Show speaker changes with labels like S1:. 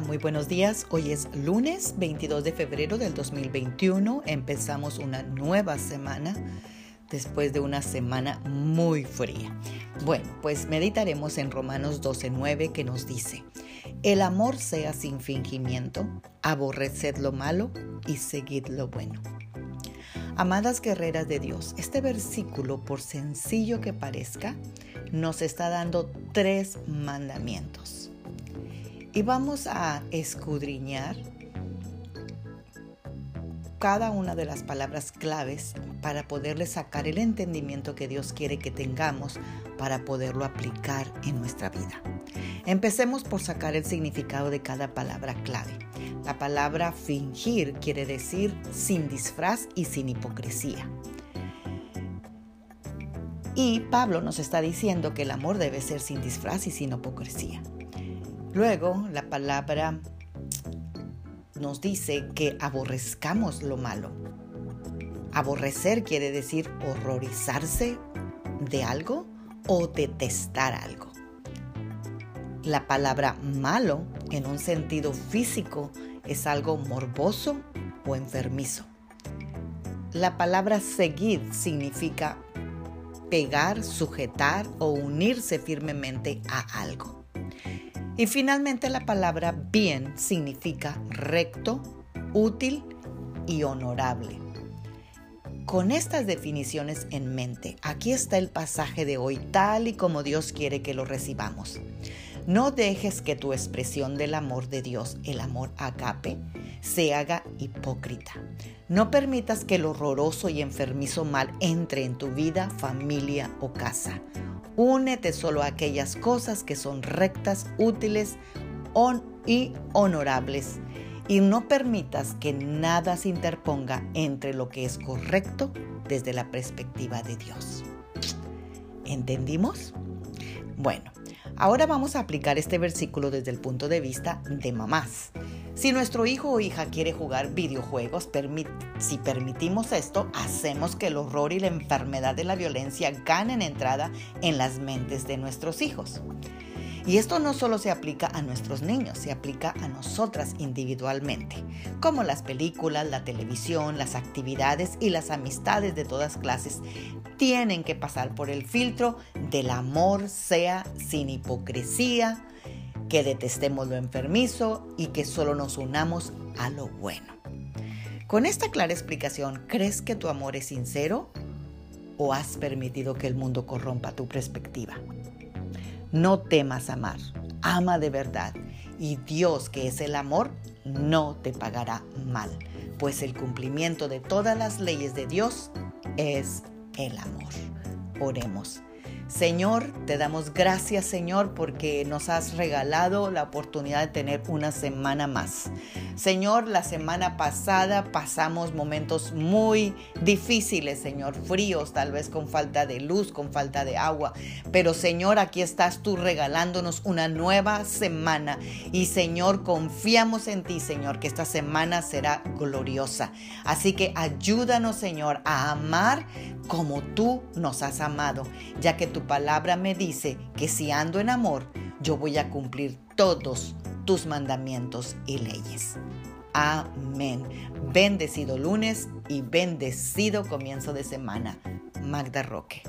S1: Muy buenos días. Hoy es lunes 22 de febrero del 2021. Empezamos una nueva semana después de una semana muy fría. Bueno, pues meditaremos en Romanos 12:9 que nos dice, el amor sea sin fingimiento, aborreced lo malo y seguid lo bueno. Amadas guerreras de Dios, este versículo, por sencillo que parezca, nos está dando tres mandamientos. Y vamos a escudriñar cada una de las palabras claves para poderle sacar el entendimiento que Dios quiere que tengamos para poderlo aplicar en nuestra vida. Empecemos por sacar el significado de cada palabra clave. La palabra fingir quiere decir sin disfraz y sin hipocresía. Y Pablo nos está diciendo que el amor debe ser sin disfraz y sin hipocresía. Luego, la palabra nos dice que aborrezcamos lo malo. Aborrecer quiere decir horrorizarse de algo o detestar algo. La palabra malo en un sentido físico es algo morboso o enfermizo. La palabra seguir significa pegar, sujetar o unirse firmemente a algo. Y finalmente la palabra bien significa recto, útil y honorable. Con estas definiciones en mente, aquí está el pasaje de hoy tal y como Dios quiere que lo recibamos. No dejes que tu expresión del amor de Dios, el amor agape, se haga hipócrita. No permitas que el horroroso y enfermizo mal entre en tu vida, familia o casa. Únete solo a aquellas cosas que son rectas, útiles y honorables. Y no permitas que nada se interponga entre lo que es correcto desde la perspectiva de Dios. ¿Entendimos? Bueno, ahora vamos a aplicar este versículo desde el punto de vista de mamás. Si nuestro hijo o hija quiere jugar videojuegos, si permitimos esto, hacemos que el horror y la enfermedad de la violencia ganen entrada en las mentes de nuestros hijos. Y esto no solo se aplica a nuestros niños, se aplica a nosotras individualmente, como las películas, la televisión, las actividades y las amistades de todas clases tienen que pasar por el filtro del amor, sea sin hipocresía, que detestemos lo enfermizo y que solo nos unamos a lo bueno. Con esta clara explicación, ¿crees que tu amor es sincero o has permitido que el mundo corrompa tu perspectiva? No temas amar, ama de verdad y Dios que es el amor no te pagará mal, pues el cumplimiento de todas las leyes de Dios es el amor. Oremos. Señor, te damos gracias, Señor, porque nos has regalado la oportunidad de tener una semana más. Señor, la semana pasada pasamos momentos muy difíciles, Señor, fríos, tal vez con falta de luz, con falta de agua. Pero, Señor, aquí estás tú regalándonos una nueva semana. Y, Señor, confiamos en ti, Señor, que esta semana será gloriosa. Así que ayúdanos, Señor, a amar como tú nos has amado, ya que tu palabra me dice que si ando en amor, yo voy a cumplir todos tus mandamientos y leyes. Amén. Bendecido lunes y bendecido comienzo de semana. Magda Roque.